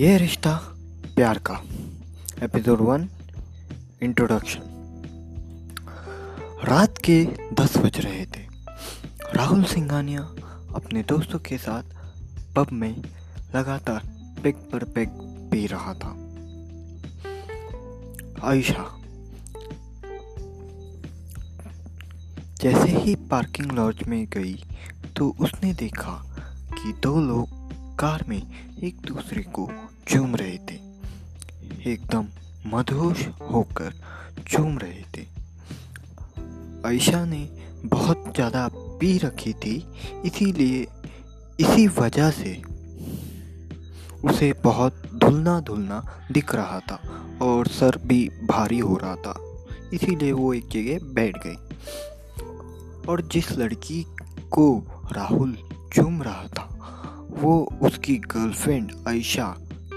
ये रिश्ता प्यार का। एपिसोड वन इंट्रोडक्शन रात के दस बज रहे थे। राहुल सिंघानिया अपने दोस्तों के साथ पब में लगातार पेग पर पेग पी रहा था। आयशा, जैसे ही पार्किंग लॉज में गई तो उसने देखा कि दो लोग कार में एक दूसरे को चूम रहे थे। एकदम मदहोश होकर चूम रहे थे। आयशा ने बहुत ज़्यादा पी रखी थी, इसीलिए इसी वजह से उसे बहुत धुलना धुलना दिख रहा था और सर भी भारी हो रहा था, इसीलिए वो एक जगह बैठ गई। और जिस लड़की को राहुल चूम रहा था, वो उसकी गर्लफ्रेंड आयशा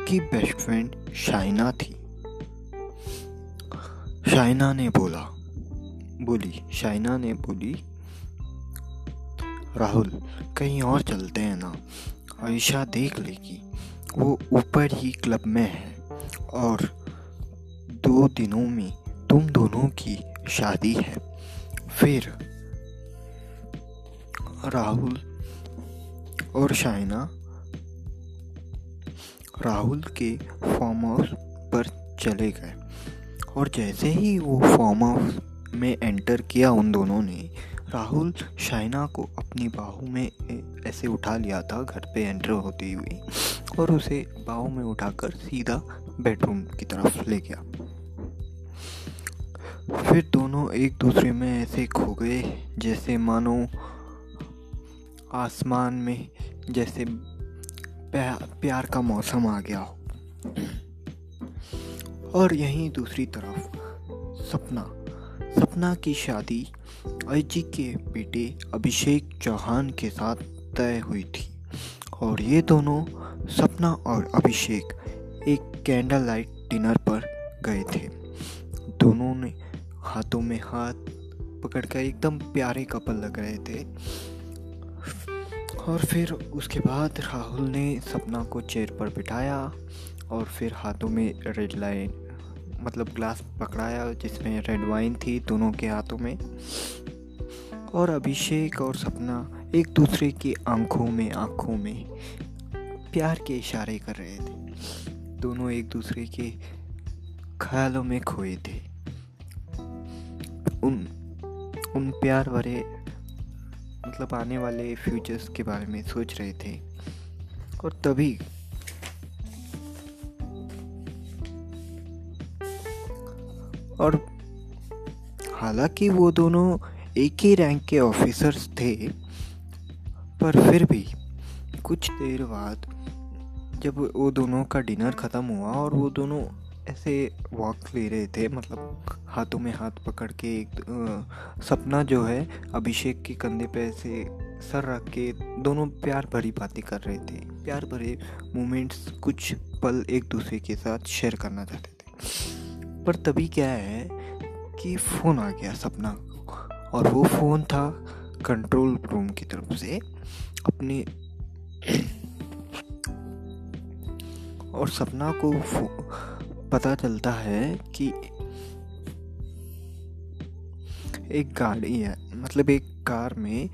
की बेस्ट फ्रेंड शाइना थी। शाइना ने बोला, बोली, शाइना ने बोली, राहुल, कहीं और चलते हैं ना, आयशा देख लेगी, वो ऊपर ही क्लब में है और दो दिनों में तुम दोनों की शादी है। फिर राहुल और शाइना राहुल के फार्म हाउस पर चले गए। और जैसे ही वो फार्म हाउस में एंटर किया उन दोनों ने, राहुल शाइना को अपनी बाहू में ऐसे उठा लिया था, घर पे एंटर होती हुई और उसे बाहू में उठाकर सीधा बेडरूम की तरफ़ ले गया। फिर दोनों एक दूसरे में ऐसे खो गए, जैसे मानो आसमान में, जैसे प्यार का मौसम आ गया हो। और यहीं दूसरी तरफ़, सपना। सपना की शादी अजी के बेटे अभिषेक चौहान के साथ तय हुई थी। और ये दोनों, सपना और अभिषेक, एक कैंडल लाइट डिनर पर गए थे। दोनों ने हाथों में हाथ पकड़कर एकदम प्यारे कपल लग रहे थे। और फिर उसके बाद राहुल ने सपना को चेयर पर बिठाया और फिर हाथों में रेड लाइन मतलब ग्लास पकड़ाया जिसमें रेड वाइन थी दोनों के हाथों में। और अभिषेक और सपना एक दूसरे की आँखों में आँखों में प्यार के इशारे कर रहे थे। दोनों एक दूसरे के ख्यालों में खोए थे। उन उन प्यार भरे मतलब आने वाले फ्यूचर्स के बारे में सोच रहे थे। और तभी और हालाँकि वो दोनों एक ही रैंक के ऑफिसर्स थे, पर फिर भी कुछ देर बाद जब वो दोनों का डिनर ख़त्म हुआ और वो दोनों ऐसे वॉक ले रहे थे मतलब हाथों में हाथ पकड़ के एक सपना जो है, अभिषेक के कंधे पे ऐसे सर रख के दोनों प्यार भरी बातें कर रहे थे। प्यार भरे मोमेंट्स कुछ पल एक दूसरे के साथ शेयर करना चाहते थे। पर तभी क्या है कि फ़ोन आ गया सपना और वो फ़ोन था कंट्रोल रूम की तरफ़ से, अपने और सपना को पता चलता है कि एक गाड़ी है मतलब एक कार में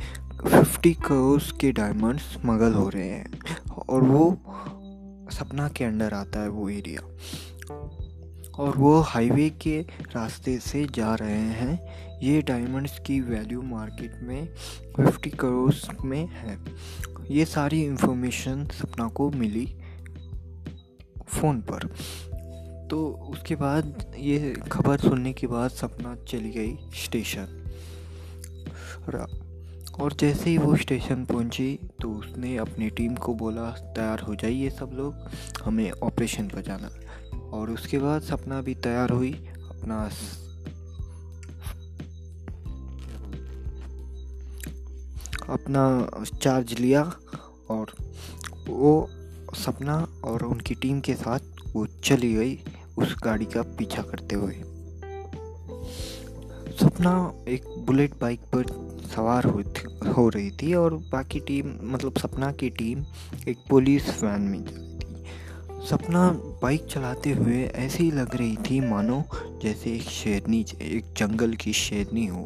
फिफ्टी करोड़ के डायमंड स्मगल हो रहे हैं और वो सपना के अंडर आता है वो एरिया और वो हाईवे के रास्ते से जा रहे हैं। ये डायमंड्स की वैल्यू मार्केट में फिफ्टी करोड़ में है। ये सारी इंफॉर्मेशन सपना को मिली फ़ोन पर। तो उसके बाद ये खबर सुनने के बाद सपना चली गई स्टेशन। और जैसे ही वो स्टेशन पहुँची तो उसने अपनी टीम को बोला, तैयार हो जाइए सब लोग, हमें ऑपरेशन पर जाना और उसके बाद सपना भी तैयार हुई, अपना अपना चार्ज लिया, और वो सपना और उनकी टीम के साथ वो चली गई। उस गाड़ी का पीछा करते हुए। सपना एक बुलेट बाइक पर सवार हो हो रही थी और बाकी टीम मतलब सपना की टीम एक पुलिस वैन में जा रही थी। सपना बाइक चलाते हुए ऐसी लग रही थी, मानो जैसे एक शेरनी एक जंगल की शेरनी हो।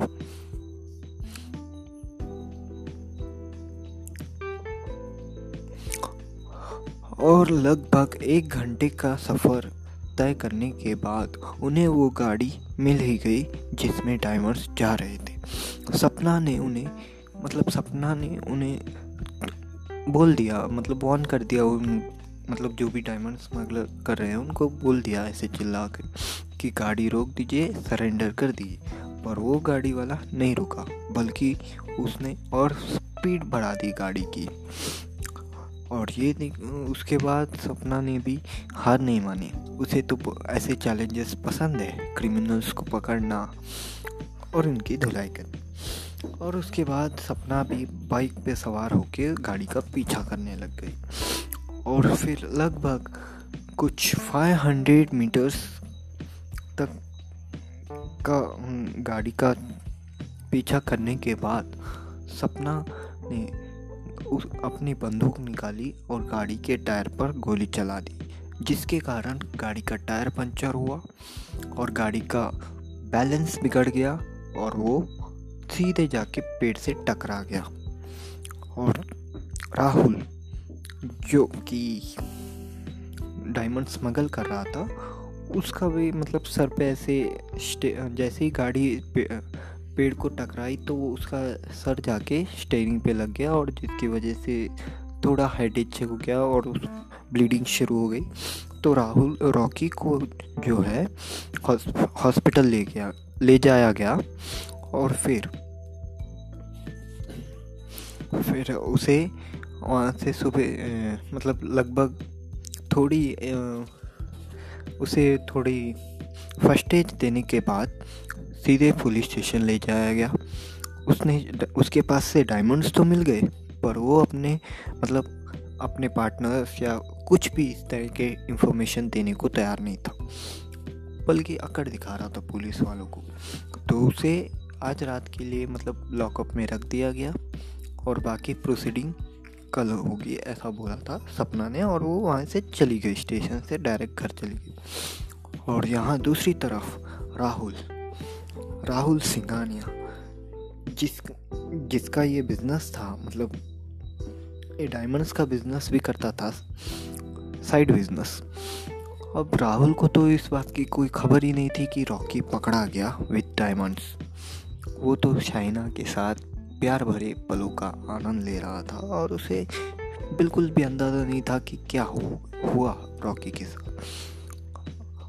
और लगभग एक घंटे का सफ़र तय करने के बाद उन्हें वो गाड़ी मिल ही गई जिसमें डाइवर्स जा रहे थे। सपना ने उन्हें मतलब सपना ने उन्हें बोल दिया मतलब वार्न कर दिया उन मतलब जो भी डायमंड स्मगलर कर रहे हैं उनको बोल दिया ऐसे चिल्ला कर कि गाड़ी रोक दीजिए सरेंडर कर दीजिए। पर वो गाड़ी वाला नहीं रुका, बल्कि उसने और स्पीड बढ़ा दी गाड़ी की। और ये उसके बाद सपना ने भी हार नहीं मानी। उसे तो ऐसे चैलेंजेस पसंद है क्रिमिनल्स को पकड़ना और उनकी धुलाई करनी। और उसके बाद सपना भी बाइक पे सवार होकर गाड़ी का पीछा करने लग गई। और फिर लगभग कुछ 500 मीटर्स तक का गाड़ी का पीछा करने के बाद सपना ने उस अपनी बंदूक निकाली और गाड़ी के टायर पर गोली चला दी, जिसके कारण गाड़ी का टायर पंचर हुआ और गाड़ी का बैलेंस बिगड़ गया और वो सीधे जाके पेड़ से टकरा गया। और राहुल, जो कि डायमंड स्मगल कर रहा था, उसका भी मतलब सर पे ऐसे जैसे ही गाड़ी पेड़ को टकराई तो वो उसका सर जाके स्टेयरिंग पे लग गया और जिसकी वजह से थोड़ा हेडेज हो गया और उस ब्लीडिंग शुरू हो गई। तो राहुल, रॉकी को जो है हॉस्पिटल ले गया, ले जाया गया और फिर फिर उसे वहाँ से सुबह मतलब लगभग थोड़ी उसे थोड़ी फ़र्स्ट एज देने के बाद सीधे पुलिस स्टेशन ले जाया गया। उसने, उसके पास से डायमंड्स तो मिल गए, पर वो अपने मतलब अपने पार्टनर्स या कुछ भी इस तरह के इंफॉर्मेशन देने को तैयार नहीं था। बल्कि अकड़ दिखा रहा था पुलिस वालों को। तो उसे आज रात के लिए मतलब लॉकअप में रख दिया गया और बाकी प्रोसीडिंग कल होगी, ऐसा बोला था सपना ने, और वो वहाँ से चली गई स्टेशन से डायरेक्ट घर चली गई। और यहाँ दूसरी तरफ़ राहुल राहुल सिंगानिया जिस, जिसका ये बिज़नेस था मतलब ये डायमंड्स का बिज़नेस भी करता था साइड बिज़नेस अब राहुल को तो इस बात की कोई खबर ही नहीं थी कि रॉकी पकड़ा गया विद डायमंड्स वो तो शाइना के साथ प्यार भरे पलों का आनंद ले रहा था और उसे बिल्कुल भी अंदाज़ा नहीं था कि क्या हुआ रॉकी के साथ।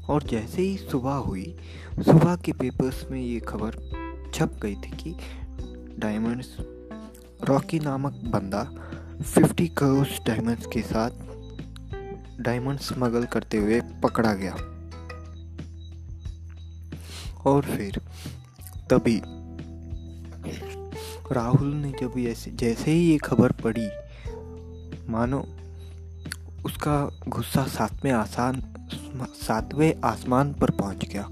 और जैसे ही सुबह हुई, सुबह के पेपर्स में ये खबर छप गई थी कि डायमंड्स रॉकी नामक बंदा 50 करोड़ डायमंड्स के साथ डायमंड स्मगल करते हुए पकड़ा गया। और फिर तभी राहुल ने जब ऐसे, जैसे ही ये खबर पड़ी मानो उसका गुस्सा साथ में आसान सातवें आसमान पर पहुँच गया।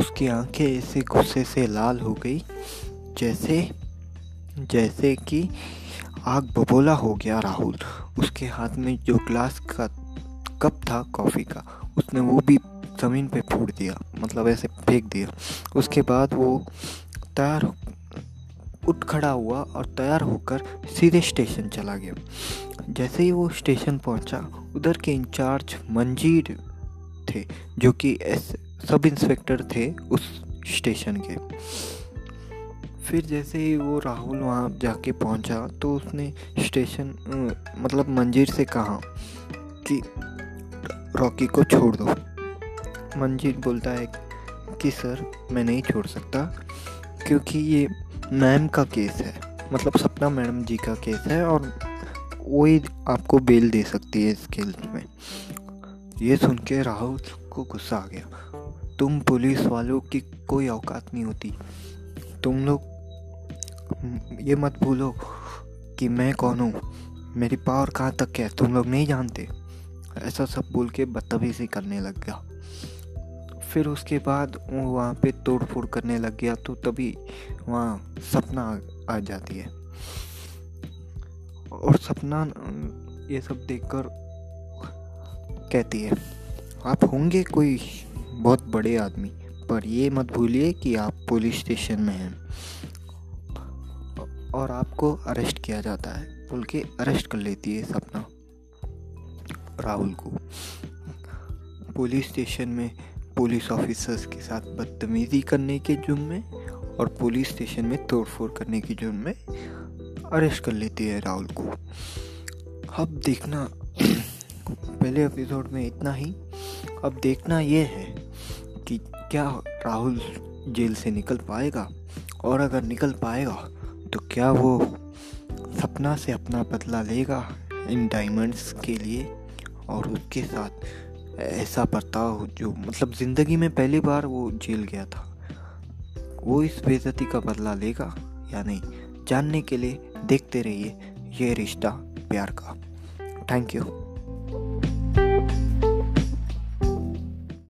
उसकी आँखें ऐसे गुस्से से लाल हो गई, जैसे जैसे कि आग बबोला हो गया राहुल। उसके हाथ में जो ग्लास का कप था कॉफ़ी का, उसने वो भी ज़मीन पे फूट दिया मतलब ऐसे फेंक दिया। उसके बाद वो तैयार उठ खड़ा हुआ और तैयार होकर सीधे स्टेशन चला गया। जैसे ही वो स्टेशन पहुँचा, उधर के इंचार्ज मंजीर थे, जो कि एस, सब इंस्पेक्टर थे उस स्टेशन के। फिर जैसे ही वो राहुल वहाँ जाके पहुँचा तो उसने स्टेशन मतलब मंजीर से कहा कि, रॉकी को छोड़ दो। मंजीर बोलता है कि, सर, मैं नहीं छोड़ सकता, क्योंकि ये मैम का केस है मतलब सपना मैडम जी का केस है और वही आपको बेल दे सकती है इस केस में। ये सुन के राहुल को गुस्सा आ गया। तुम पुलिस वालों की कोई औकात नहीं होती। तुम लोग, ये मत भूलो कि मैं कौन हूँ। मेरी पावर कहाँ तक है, तुम लोग नहीं जानते। ऐसा सब बोल के बदतमीजी करने लग गया। फिर उसके बाद वो वहाँ पे तोड़ फोड़ करने लग गया तो तभी वहाँ सपना आ जाती है। और सपना ये सब देखकर कहती है, आप होंगे कोई बहुत बड़े आदमी, पर ये मत भूलिए कि आप पुलिस स्टेशन में हैं। और आपको अरेस्ट किया जाता है। बोल के अरेस्ट कर लेती है सपना राहुल को। पुलिस स्टेशन में पुलिस ऑफिसर्स के साथ बदतमीज़ी करने के जुर्म में और पुलिस स्टेशन में तोड़फोड़ करने के जुर्म में अरेस्ट कर लेती है राहुल को। अब देखना पहले एपिसोड में इतना ही। अब देखना ये है कि क्या राहुल जेल से निकल पाएगा, और अगर निकल पाएगा तो क्या वो सपना से अपना बदला लेगा इन डायमंड्स के लिए, और उसके साथ ऐसा बर्ताव जो मतलब ज़िंदगी में पहली बार वो जेल गया था, वो इस बेजती का बदला लेगा या नहीं, जानने के लिए देखते रहिए ये रिश्ता प्यार का। Thank you